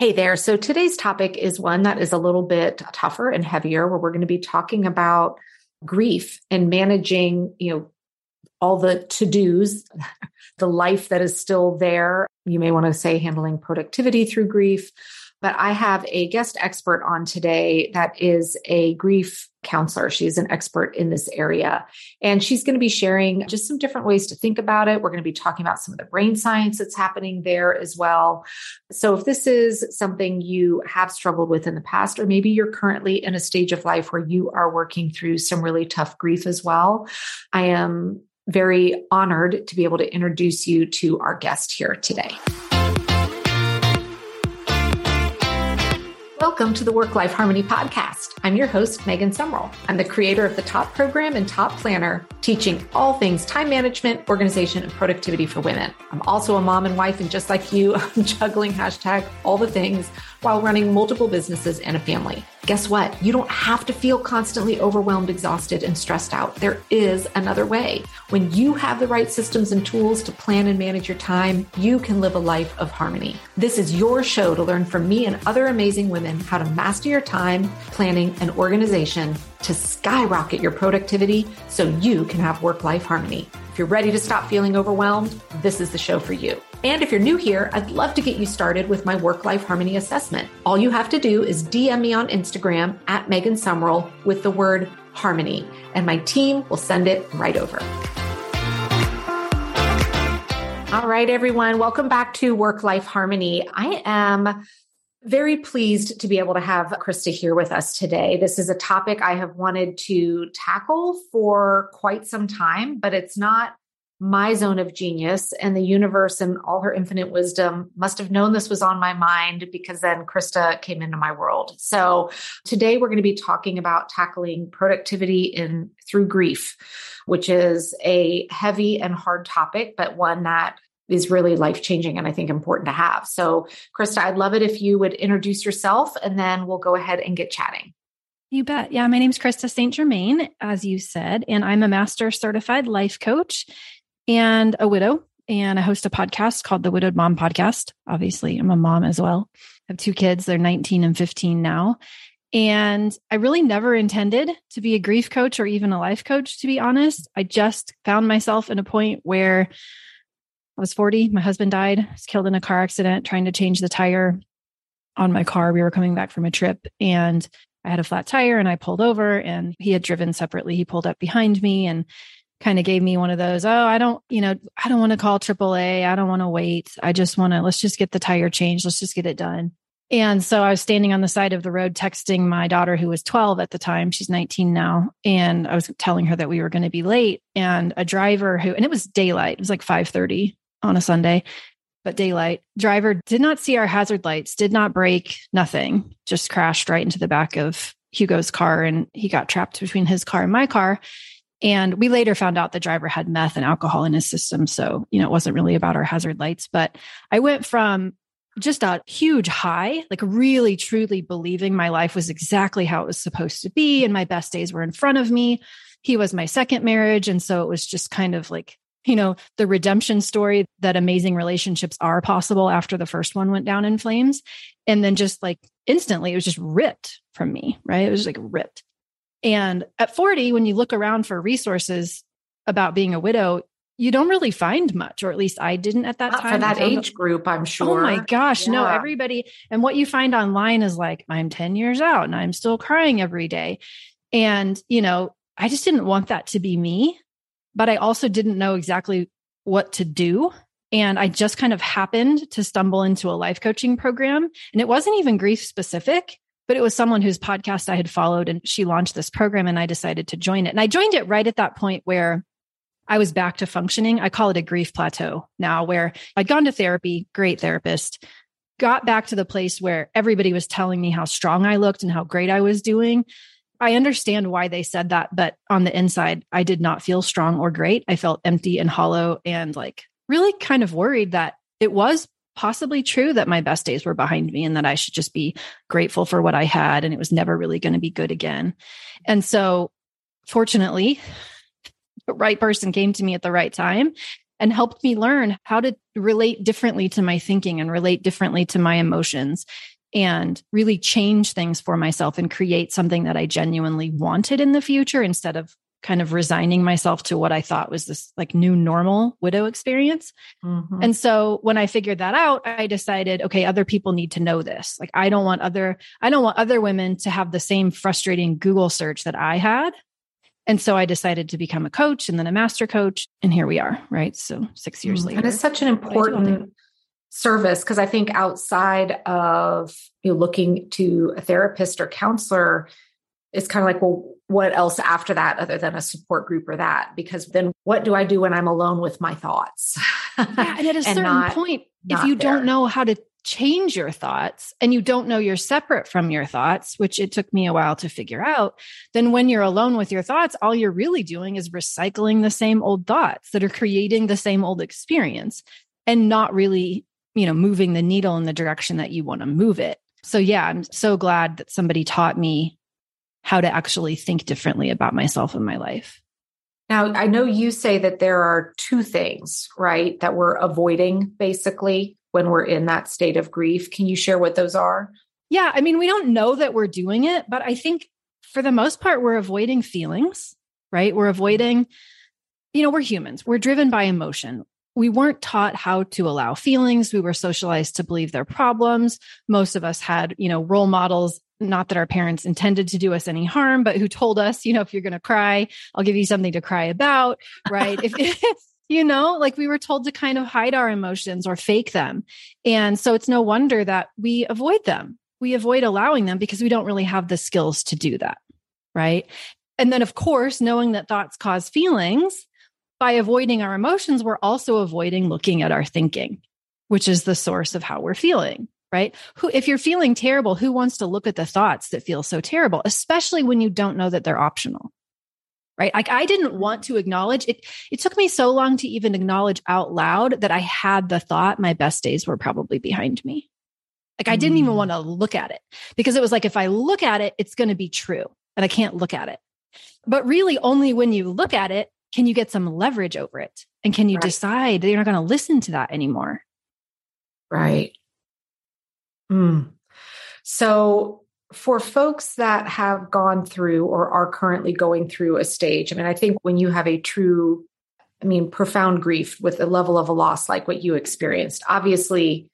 Hey there. So today's topic is one that is a little bit tougher and heavier, where we're going to be talking about grief and managing, you know, all the to dos, the life that is still there. You may want to say handling productivity through grief, but I have a guest expert on today that is a grief counselor. She's an expert in this area. And she's going to be sharing just some different ways to think about it. We're going to be talking about some of the brain science that's happening there as well. So, if this is something you have struggled with in the past, or maybe you're currently in a stage of life where you are working through some really tough grief as well, I am very honored to be able to introduce you to our guest here today. Welcome to the Work Life Harmony Podcast. I'm your host, Megan Sumrell. I'm the creator of the Top Program and Top Planner, teaching all things time management, organization, and productivity for women. I'm also a mom and wife, and just like you, I'm juggling hashtag all the things while running multiple businesses and a family. Guess what? You don't have to feel constantly overwhelmed, exhausted, and stressed out. There is another way. When you have the right systems and tools to plan and manage your time, you can live a life of harmony. This is your show to learn from me and other amazing women how to master your time, planning, and organization to skyrocket your productivity so you can have work life harmony. If you're ready to stop feeling overwhelmed, this is the show for you. And if you're new here, I'd love to get you started with my work life harmony assessment. All you have to do is DM me on Instagram at Megan Sumrell with the word harmony, and my team will send it right over. All right, everyone, welcome back to Work Life Harmony. I am very pleased to be able to have Krista here with us today. This is a topic I have wanted to tackle for quite some time, but it's not my zone of genius and the universe and all her infinite wisdom must have known this was on my mind because then Krista came into my world. So today we're going to be talking about tackling productivity in through grief, which is a heavy and hard topic, but one that is really life changing and I think important to have. So Krista, I'd love it if you would introduce yourself and then we'll go ahead and get chatting. You bet. Yeah, my name is Krista St. Germain, as you said, and I'm a master certified life coach and a widow. And I host a podcast called the Widowed Mom Podcast. Obviously, I'm a mom as well. I have two kids, they're 19 and 15 now. And I really never intended to be a grief coach or even a life coach, to be honest. I just found myself in a point where I was 40. My husband died, was killed in a car accident trying to change the tire on my car. We were coming back from a trip and I had a flat tire and I pulled over and he had driven separately. He pulled up behind me and kind of gave me one of those, oh, I don't, you know, I don't want to call AAA. I don't want to wait. I just want to, let's just get the tire changed. Let's just get it done. And so I was standing on the side of the road texting my daughter, who was 12 at the time. She's 19 now. And I was telling her that we were going to be late. And a driver who, and it was daylight, it was like 5:30 on a Sunday, but daylight. Driver did not see our hazard lights, did not brake, nothing, just crashed right into the back of Hugo's car. And he got trapped between his car and my car. And we later found out the driver had meth and alcohol in his system. So, you know, it wasn't really about our hazard lights. But I went from just a huge high, like really truly believing my life was exactly how it was supposed to be. And my best days were in front of me. He was my second marriage. And so it was just kind of like, you know, the redemption story that amazing relationships are possible after the first one went down in flames. And then just like instantly, it was just ripped from me, right? It was like ripped. And at 40, when you look around for resources about being a widow, you don't really find much, or at least I didn't at that Not time. For that age group, I'm sure. Oh my gosh. Yeah. No, everybody. And what you find online is like, I'm 10 years out and I'm still crying every day. And, you know, I just didn't want that to be me, but I also didn't know exactly what to do. And I just kind of happened to stumble into a life coaching program. And it wasn't even grief specific but it was someone whose podcast I had followed and she launched this program and I decided to join it. And I joined it right at that point where I was back to functioning. I call it a grief plateau now, where I'd gone to therapy, great therapist, got back to the place where everybody was telling me how strong I looked and how great I was doing. I understand why they said that, but on the inside, I did not feel strong or great. I felt empty and hollow and like really kind of worried that it was possibly true that my best days were behind me and that I should just be grateful for what I had and it was never really going to be good again. And so, fortunately, the right person came to me at the right time and helped me learn how to relate differently to my thinking and relate differently to my emotions and really change things for myself and create something that I genuinely wanted in the future instead of kind of resigning myself to what I thought was this like new normal widow experience. Mm-hmm. And so when I figured that out, I decided, okay, other people need to know this. Like I don't want other, I don't want other women to have the same frustrating Google search that I had. And so I decided to become a coach and then a master coach. And here we are, right? So six years mm-hmm. later. And it's such an important service because I think outside of you know, looking to a therapist or counselor, it's kind of like, well, what else after that other than a support group or that? Because then what do I do when I'm alone with my thoughts? yeah, and at a certain not, point, if you there. don't know how to change your thoughts and you don't know you're separate from your thoughts, which it took me a while to figure out, then when you're alone with your thoughts, all you're really doing is recycling the same old thoughts that are creating the same old experience and not really, you know, moving the needle in the direction that you want to move it. So yeah, I'm so glad that somebody taught me how to actually think differently about myself and my life. Now, I know you say that there are two things, right, that we're avoiding basically when we're in that state of grief. Can you share what those are? Yeah, I mean, we don't know that we're doing it, but I think for the most part, we're avoiding feelings, right? We're avoiding, you know, we're humans, we're driven by emotion. We weren't taught how to allow feelings. We were socialized to believe they're problems. Most of us had, you know, role models not that our parents intended to do us any harm, but who told us, you know, if you're going to cry, I'll give you something to cry about, right? if, you know, like we were told to kind of hide our emotions or fake them. And so it's no wonder that we avoid them. We avoid allowing them because we don't really have the skills to do that, right? And then, of course, knowing that thoughts cause feelings, by avoiding our emotions, we're also avoiding looking at our thinking, which is the source of how we're feeling right? Who, if you're feeling terrible, who wants to look at the thoughts that feel so terrible, especially when you don't know that they're optional? Right. Like I didn't want to acknowledge it. It took me so long to even acknowledge out loud that I had the thought my best days were probably behind me. Like I didn't even mm. want to look at it because it was like, if I look at it, it's going to be true and I can't look at it. But really, only when you look at it can you get some leverage over it. And can you right. decide that you're not going to listen to that anymore? Right. Mm. So, for folks that have gone through or are currently going through a stage, I mean, I think when you have a true, I mean, profound grief with a level of a loss like what you experienced, obviously,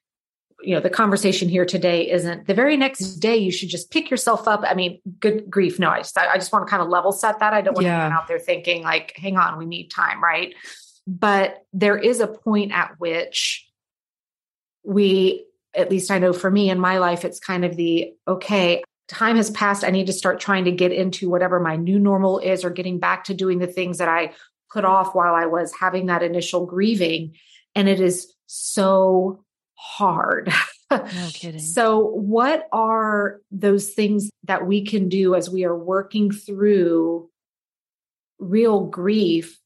you know, the conversation here today isn't the very next day you should just pick yourself up. I mean, good grief. No, I just, I just want to kind of level set that. I don't want yeah. anyone out there thinking like, hang on, we need time, right? But there is a point at which we at least I know for me in my life, it's kind of the okay, time has passed. I need to start trying to get into whatever my new normal is or getting back to doing the things that I put off while I was having that initial grieving. And it is so hard. No kidding. so, what are those things that we can do as we are working through real grief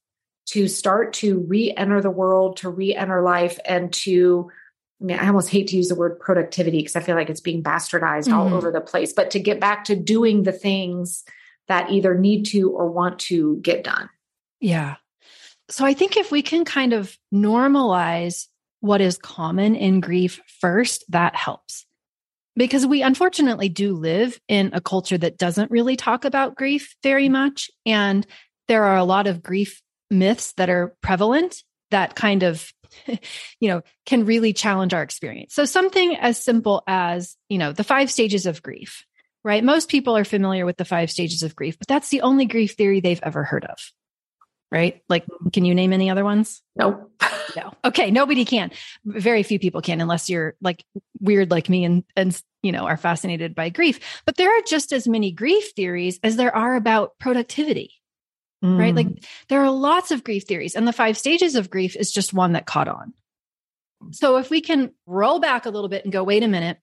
to start to re enter the world, to re enter life, and to I mean, I almost hate to use the word productivity because I feel like it's being bastardized mm-hmm. all over the place, but to get back to doing the things that either need to or want to get done. Yeah. So I think if we can kind of normalize what is common in grief first, that helps. Because we unfortunately do live in a culture that doesn't really talk about grief very much. And there are a lot of grief myths that are prevalent that kind of you know, can really challenge our experience. So something as simple as, you know, the five stages of grief, right? Most people are familiar with the five stages of grief, but that's the only grief theory they've ever heard of. Right? Like, can you name any other ones? Nope. no. Okay. Nobody can. Very few people can, unless you're like weird like me and, and, you know, are fascinated by grief. But there are just as many grief theories as there are about productivity mm. right? Like mm. there are lots of grief theories, and the five stages of grief is just one that caught on. So if we can roll back a little bit and go, wait a minute,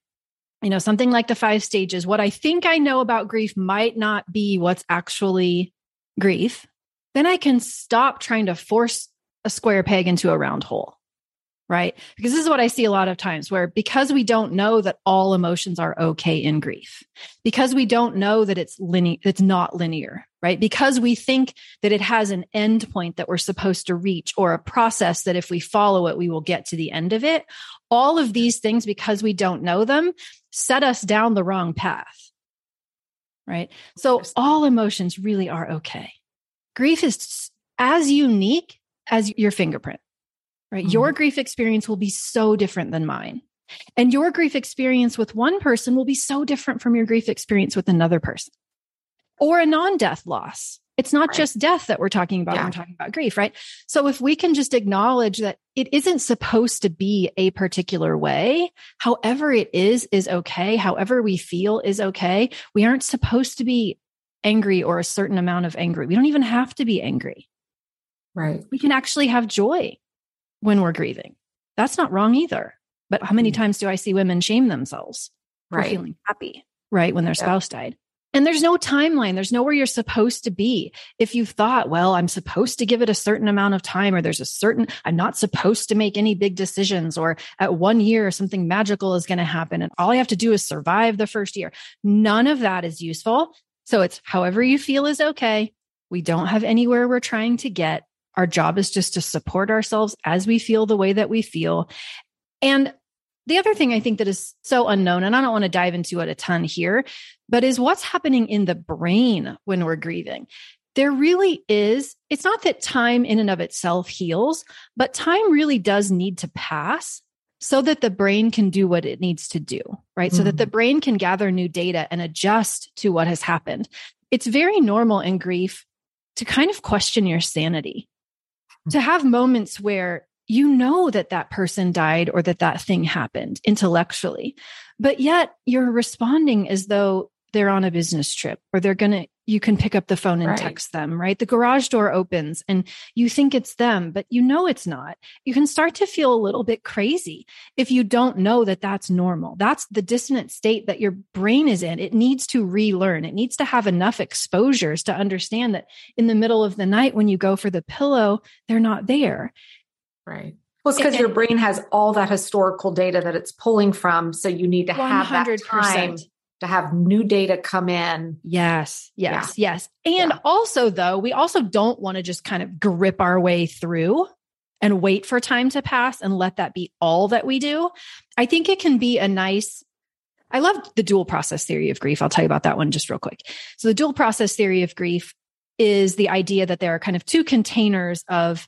you know, something like the five stages, what I think I know about grief might not be what's actually grief, then I can stop trying to force a square peg into a round hole. right? Because this is what I see a lot of times where because we don't know that all emotions are okay in grief, because we don't know that it's linear, it's not linear, right? Because we think that it has an end point that we're supposed to reach or a process that if we follow it, we will get to the end of it. All of these things, because we don't know them, set us down the wrong path, right? So all emotions really are okay. Grief is as unique as your fingerprint right? Mm-hmm. Your grief experience will be so different than mine. And your grief experience with one person will be so different from your grief experience with another person or a non death loss. It's not right. just death that we're talking about yeah. when we're talking about grief, right? So if we can just acknowledge that it isn't supposed to be a particular way, however it is, is okay. However we feel is okay. We aren't supposed to be angry or a certain amount of angry. We don't even have to be angry. Right. We can actually have joy when we're grieving. That's not wrong either. But how many mm-hmm. times do I see women shame themselves for right. feeling happy, right? When their spouse died. And there's no timeline. There's nowhere you're supposed to be. If you've thought, well, I'm supposed to give it a certain amount of time, or there's a certain, I'm not supposed to make any big decisions, or at one year, something magical is going to happen. And all I have to do is survive the first year. None of that is useful. So it's however you feel is okay. We don't have anywhere we're trying to get. Our job is just to support ourselves as we feel the way that we feel. And the other thing I think that is so unknown, and I don't want to dive into it a ton here, but is what's happening in the brain when we're grieving. There really is, it's not that time in and of itself heals, but time really does need to pass so that the brain can do what it needs to do, right? Mm. So that the mm. brain can gather new data and adjust to what has happened. It's very normal in grief to kind of question your sanity to have moments where you know that that person died or that that thing happened intellectually, but yet you're responding as though they're on a business trip or they're going to you can pick up the phone and right. text them, right? The garage door opens and you think it's them, but you know it's not. You can start to feel a little bit crazy if you don't know that that's normal. That's the dissonant state that your brain is in. It needs to relearn. It needs to have enough exposures to understand that in the middle of the night when you go for the pillow, they're not there. Right. Well, it's because your brain has all that historical data that it's pulling from. So you need to have 100%. that time to have new data come in. Yes, yes, yeah. yes. And yeah. also, though, we also don't want to just kind of grip our way through and wait for time to pass and let that be all that we do. I think it can be a nice. I love the dual process theory of grief. I'll tell you about that one just real quick. So, the dual process theory of grief is the idea that there are kind of two containers of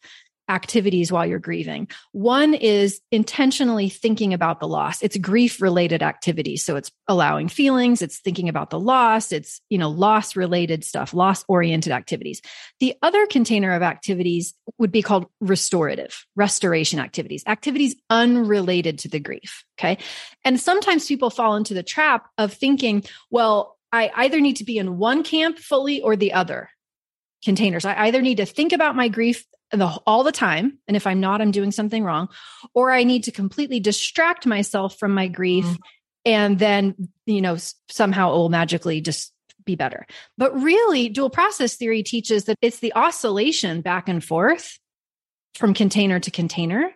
activities while you're grieving. One is intentionally thinking about the loss. It's grief related activities. So it's allowing feelings, it's thinking about the loss, it's, you know, loss related stuff, loss oriented activities. The other container of activities would be called restorative, restoration activities, activities unrelated to the grief. Okay. And sometimes people fall into the trap of thinking, well, I either need to be in one camp fully or the other containers. I either need to think about my grief the, all the time. And if I'm not, I'm doing something wrong. Or I need to completely distract myself from my grief. Mm. And then, you know, somehow it will magically just be better. But really, dual process theory teaches that it's the oscillation back and forth from container to container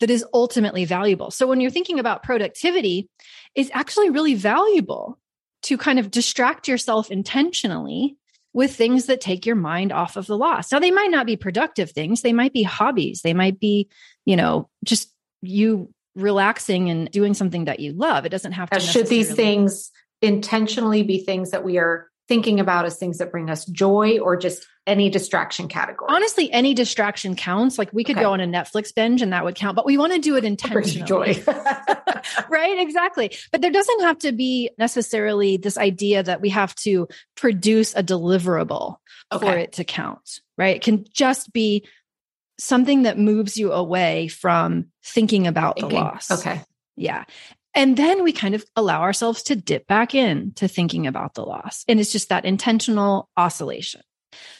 that is ultimately valuable. So when you're thinking about productivity, it's actually really valuable to kind of distract yourself intentionally with things that take your mind off of the loss. Now, they might not be productive things, they might be hobbies, they might be, you know, just you relaxing and doing something that you love. It doesn't have to. Be. Should these things intentionally be things that we are thinking about as things that bring us joy or just any distraction category? Honestly, any distraction counts. Like we could okay. go on a Netflix binge and that would count, but we want to do it intentionally. Joy. right? Exactly. But there doesn't have to be necessarily this idea that we have to produce a deliverable okay. for it to count, right? It can just be something that moves you away from thinking about thinking. the loss. Okay. Yeah. And then we kind of allow ourselves to dip back in to thinking about the loss. And it's just that intentional oscillation.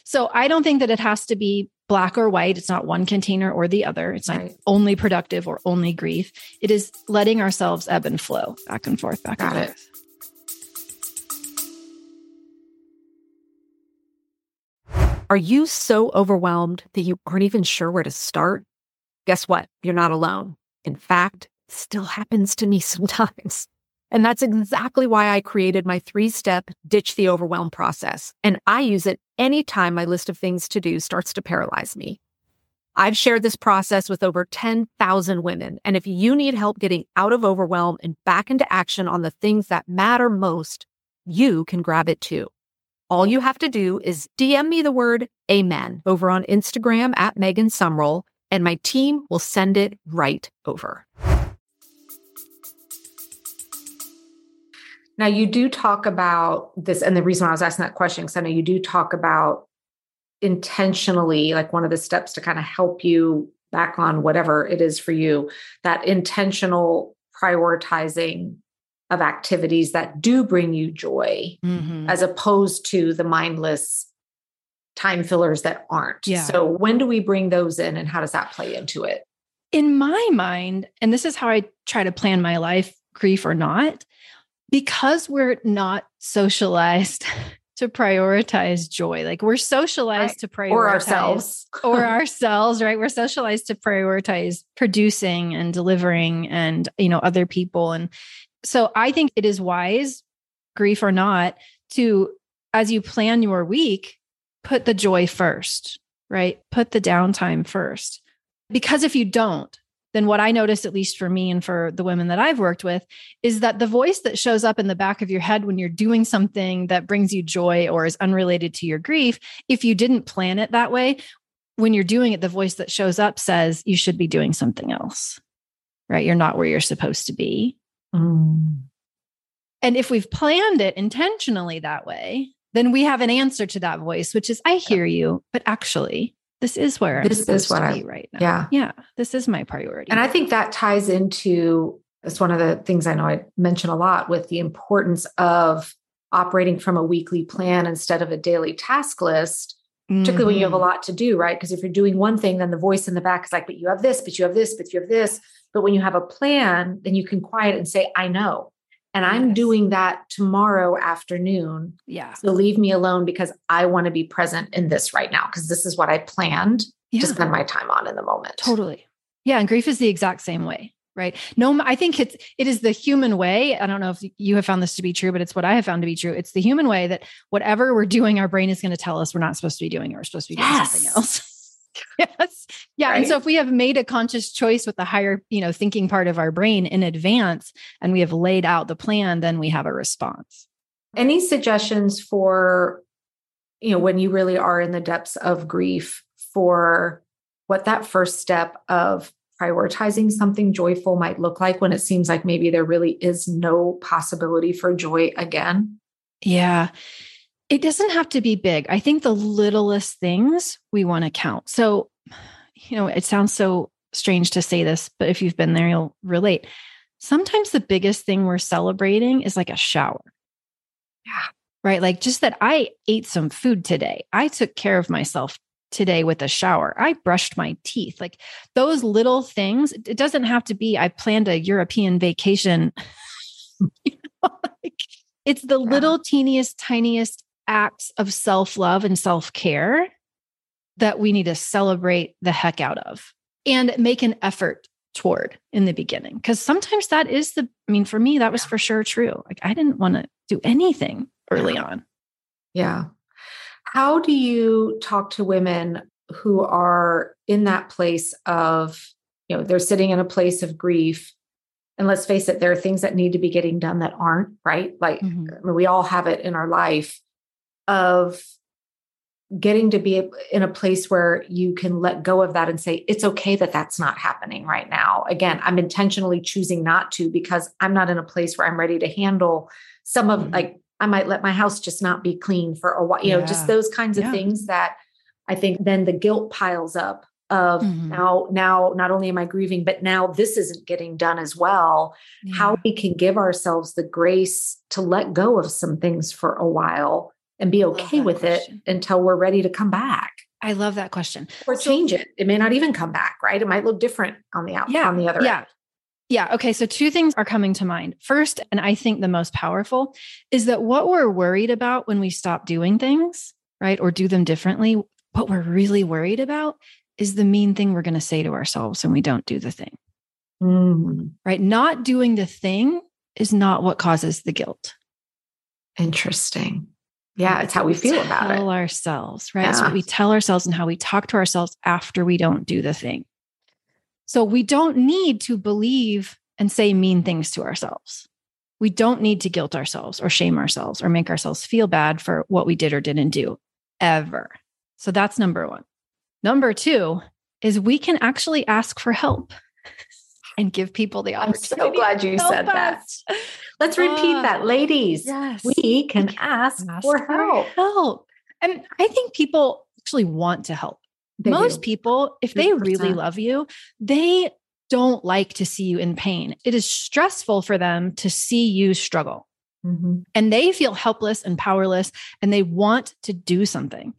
So I don't think that it has to be black or white. It's not one container or the other. It's not right. only productive or only grief. It is letting ourselves ebb and flow back and forth, back Got and forth. Are you so overwhelmed that you aren't even sure where to start? Guess what? You're not alone. In fact, still happens to me sometimes. And that's exactly why I created my three step ditch the overwhelm process. And I use it anytime my list of things to do starts to paralyze me. I've shared this process with over 10,000 women. And if you need help getting out of overwhelm and back into action on the things that matter most, you can grab it too. All you have to do is DM me the word amen over on Instagram at Megan Sumrell, and my team will send it right over. Now, you do talk about this, and the reason I was asking that question, because I know you do talk about intentionally, like one of the steps to kind of help you back on whatever it is for you, that intentional prioritizing of activities that do bring you joy, mm-hmm. as opposed to the mindless time fillers that aren't. Yeah. So, when do we bring those in, and how does that play into it? In my mind, and this is how I try to plan my life, grief or not, because we're not socialized to prioritize joy. Like we're socialized right. to prioritize or ourselves or ourselves, right? We're socialized to prioritize producing and delivering and, you know, other people. And so I think it is wise, grief or not, to, as you plan your week, put the joy first, right? Put the downtime first. Because if you don't, then what I notice, at least for me and for the women that I've worked with, is that the voice that shows up in the back of your head when you're doing something that brings you joy or is unrelated to your grief, if you didn't plan it that way, when you're doing it, the voice that shows up says you should be doing something else, right? You're not where you're supposed to be. Mm. And if we've planned it intentionally that way, then we have an answer to that voice, which is, I hear you, but actually, this is where this is what I right now. Yeah. Yeah. This is my priority. And I think that ties into it's one of the things I know I mention a lot with the importance of operating from a weekly plan instead of a daily task list, mm-hmm. particularly when you have a mm-hmm. lot to do, right? Because if you're doing one thing, then the voice in the back is like, but you have this, but you have this, but you have this. But when you have a plan, then you can quiet and say, I know. And I'm doing that tomorrow afternoon. Yeah. So leave me alone because I want to be present in this right now because this is what I planned yeah. to spend my time on in the moment. Totally. Yeah. And grief is the exact same way. Right. No, I think it's it is the human way. I don't know if you have found this to be true, but it's what I have found to be true. It's the human way that whatever we're doing, our brain is going to tell us we're not supposed to be doing it. We're supposed to be doing yes. something else. yes. Yeah. Right? And so if we have made a conscious choice with the higher, you know, thinking part of our brain in advance and we have laid out the plan, then we have a response. Any suggestions for, you know, when you really are in the depths of grief for what that first step of prioritizing something joyful might look like when it seems like maybe there really is no possibility for joy again? Yeah. It doesn't have to be big. I think the littlest things we want to count. So, you know, it sounds so strange to say this, but if you've been there, you'll relate. Sometimes the biggest thing we're celebrating is like a shower. Yeah. Right. Like just that I ate some food today. I took care of myself today with a shower. I brushed my teeth. Like those little things. It doesn't have to be, I planned a European vacation. you know, like, it's the yeah. little teeniest, tiniest acts of self love and self care that we need to celebrate the heck out of and make an effort toward in the beginning. Because sometimes that is the, I mean, for me, that was for sure true. Like I didn't want to do anything early yeah. on. Yeah. How do you talk to women who are in that place of, you know, they're sitting in a place of grief and let's face it there are things that need to be getting done that aren't right like mm-hmm. I mean, we all have it in our life of getting to be in a place where you can let go of that and say it's okay that that's not happening right now again i'm intentionally choosing not to because i'm not in a place where i'm ready to handle some of mm-hmm. like i might let my house just not be clean for a while you yeah. know just those kinds of yeah. things that i think then the guilt piles up of mm-hmm. now now not only am i grieving but now this isn't getting done as well yeah. how we can give ourselves the grace to let go of some things for a while and be okay with question. it until we're ready to come back. I love that question. Or so, change it. It may not even come back, right? It might look different on the out yeah, on the other yeah. end. Yeah. Okay. So, two things are coming to mind. First, and I think the most powerful, is that what we're worried about when we stop doing things, right, or do them differently, what we're really worried about is the mean thing we're going to say to ourselves when we don't do the thing. Mm, right? Not doing the thing is not what causes the guilt. interesting. Yeah, it's how we feel about it. ourselves, right? It's Yeah. what we tell ourselves and how we talk to ourselves after we don't do the thing. So we don't need to believe and say mean things to ourselves. We don't need to guilt ourselves or shame ourselves or make ourselves feel bad for what we did or didn't do ever. So that's number one. Number two is we can actually ask for help and give people the I'm so glad you said that. Let's repeat Ah, that, ladies. Yes. We can can ask, ask for help. help. And I think people actually want to help. They Most do. people, if they really love you, they don't like to see you in pain. It is stressful for them to see you struggle. Mhm. And they feel helpless and powerless and they want to do something.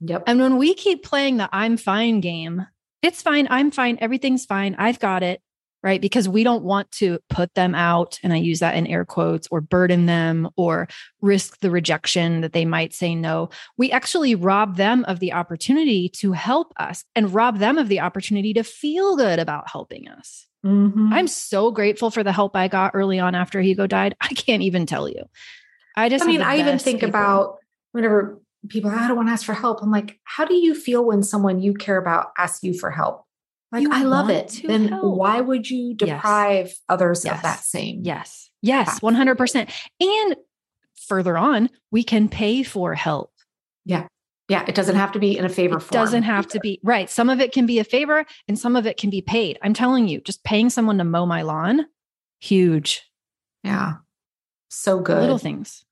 Yep. And when we keep playing the I'm fine game, it's fine, I'm fine, everything's fine, I've got it, right? Because we don't want to put them out, and I use that in air quotes, or burden them or risk the rejection that they might say no. We actually rob them of the opportunity to help us and rob them of the opportunity to feel good about helping us. Mhm. I'm so grateful for the help I got early on after Hugo died. I can't even tell you. I just, I mean, I even think people. about whenever people, I don't want to ask for help. I'm like, how do you feel when someone you care about asks you for help? Like, You I love it. Then help. why would you Yes. deprive others Yes. of that same? Yes. Yes. Absolutely. 100%. And further on, we can pay for help. Yeah. Yeah, it doesn't have to be in a favor It doesn't have to be right. Some of it can be a favor and some of it can be paid. I'm telling you, just paying someone to mow my lawn, huge. Yeah. So good. Little things.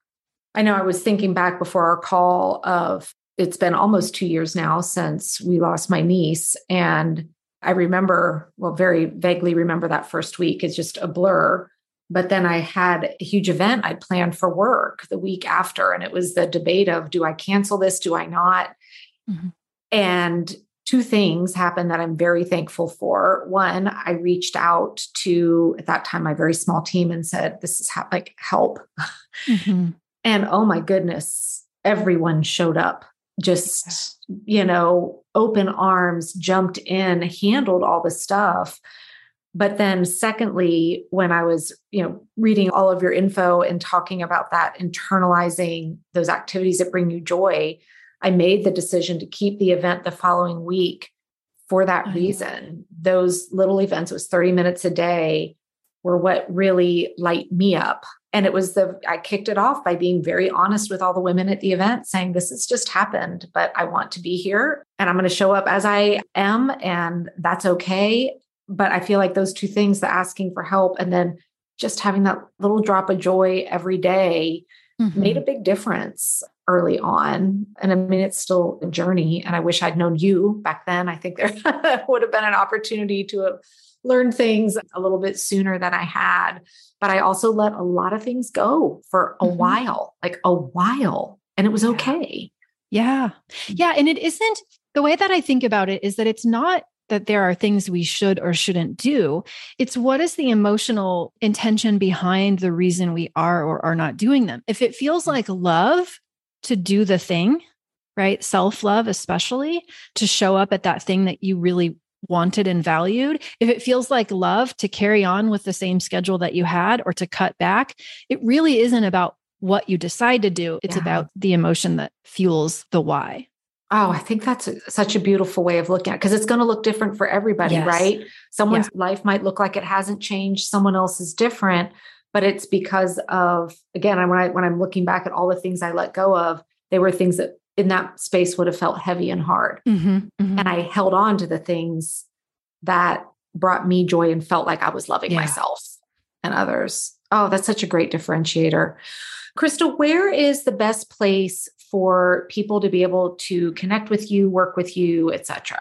I know I was thinking back before our call of it's been almost two years now since we lost my niece. And I remember, well, very vaguely remember that first week. It's just a blur. But then I had a huge event I'd planned for work the week after. And it was the debate of do I cancel this? Do I not? Mhm. And two things happened that I'm very thankful for. One, I reached out to at that time my very small team and said, This is how like help. Mhm. And oh my goodness, everyone showed up, just, you know, open arms, jumped in, handled all the stuff. But then, secondly, when I was, you know, reading all of your info and talking about that, internalizing those activities that bring you joy, I made the decision to keep the event the following week for that oh, reason. Those little events, was 30 minutes a day, were what really light me up. And it was the, I kicked it off by being very honest with all the women at the event, saying, This has just happened, but I want to be here and I'm going to show up as I am, and that's okay. But I feel like those two things, the asking for help and then just having that little drop of joy every day, mm-hmm. made a big difference early on. And I mean, it's still a journey. And I wish I'd known you back then. I think there would have been an opportunity to have learned things a little bit sooner than I had. But I also let a lot of things go for a Mhm. while, like a while. And it was okay. Yeah. Yeah. And it isn't the way that I think about it is that it's not that there are things we should or shouldn't do. It's what is the emotional intention behind the reason we are or are not doing them. If it feels like love to do the thing, right? Self love, especially to show up at that thing that you really wanted and valued. If it feels like love to carry on with the same schedule that you had or to cut back, it really isn't about what you decide to do. It's Yeah. about the emotion that fuels the why. Oh, I think that's a- such a beautiful way of looking at it because it's going to look different for everybody, Yes. right? Someone's life might look like it hasn't changed, someone else is different, but it's because of again, when I when I'm looking back at all the things I let go of, they were things that in that space would have felt heavy and hard. Mhm, mhm. And I held on to the things that brought me joy and felt like I was loving Yeah. myself and others. Oh, that's such a great differentiator. Krista, where is the best place for people to be able to connect with you, work with you, etc.?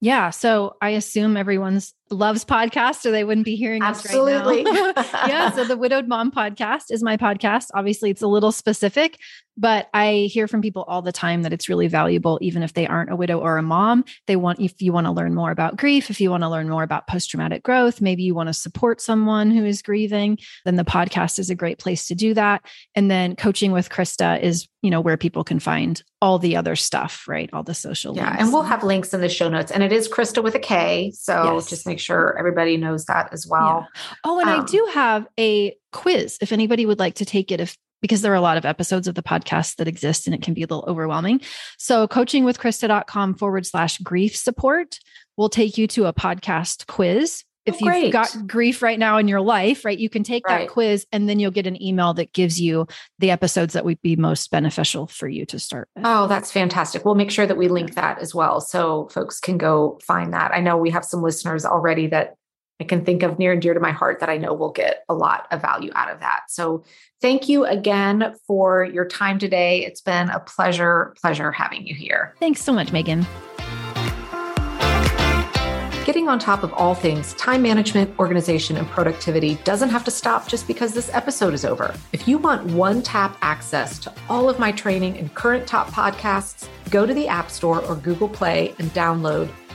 Yeah. So I assume everyone's loves podcast or they wouldn't be hearing Absolutely. us right now. yeah. So the Widowed Mom podcast is my podcast. Obviously, it's a little specific, but I hear from people all the time that it's really valuable, even if they aren't a widow or a mom. They want, if you want to learn more about grief, if you want to learn more about post traumatic growth, maybe you want to support someone who is grieving, then the podcast is a great place to do that. And then coaching with Krista is, you know, where people can find all the other stuff, right? All the social Yeah, links. and we'll have links in the show notes. And it is Krista with a K. So Yes. just make sure everybody knows that as well. Yeah. Oh, and um, I do have a quiz if anybody would like to take it if because there are a lot of episodes of the podcast that exist and it can be a little overwhelming. So coachingwithkrista.com forward slash grief support will take you to a podcast quiz Oh, if oh, you've got grief right now in your life, right, you can take right. that quiz and then you'll get an email that gives you the episodes that would be most beneficial for you to start. With. Oh, that's fantastic. We'll make sure that we link that as well so folks can go find that. I know we have some listeners already that I can think of near and dear to my heart that I know will get a lot of value out of that. So thank you again for your time today. It's been a pleasure, pleasure having you here. Thanks so much, Megan. Getting on top of all things time management, organization, and productivity doesn't have to stop just because this episode is over. If you want one tap access to all of my training and current top podcasts, go to the App Store or Google Play and download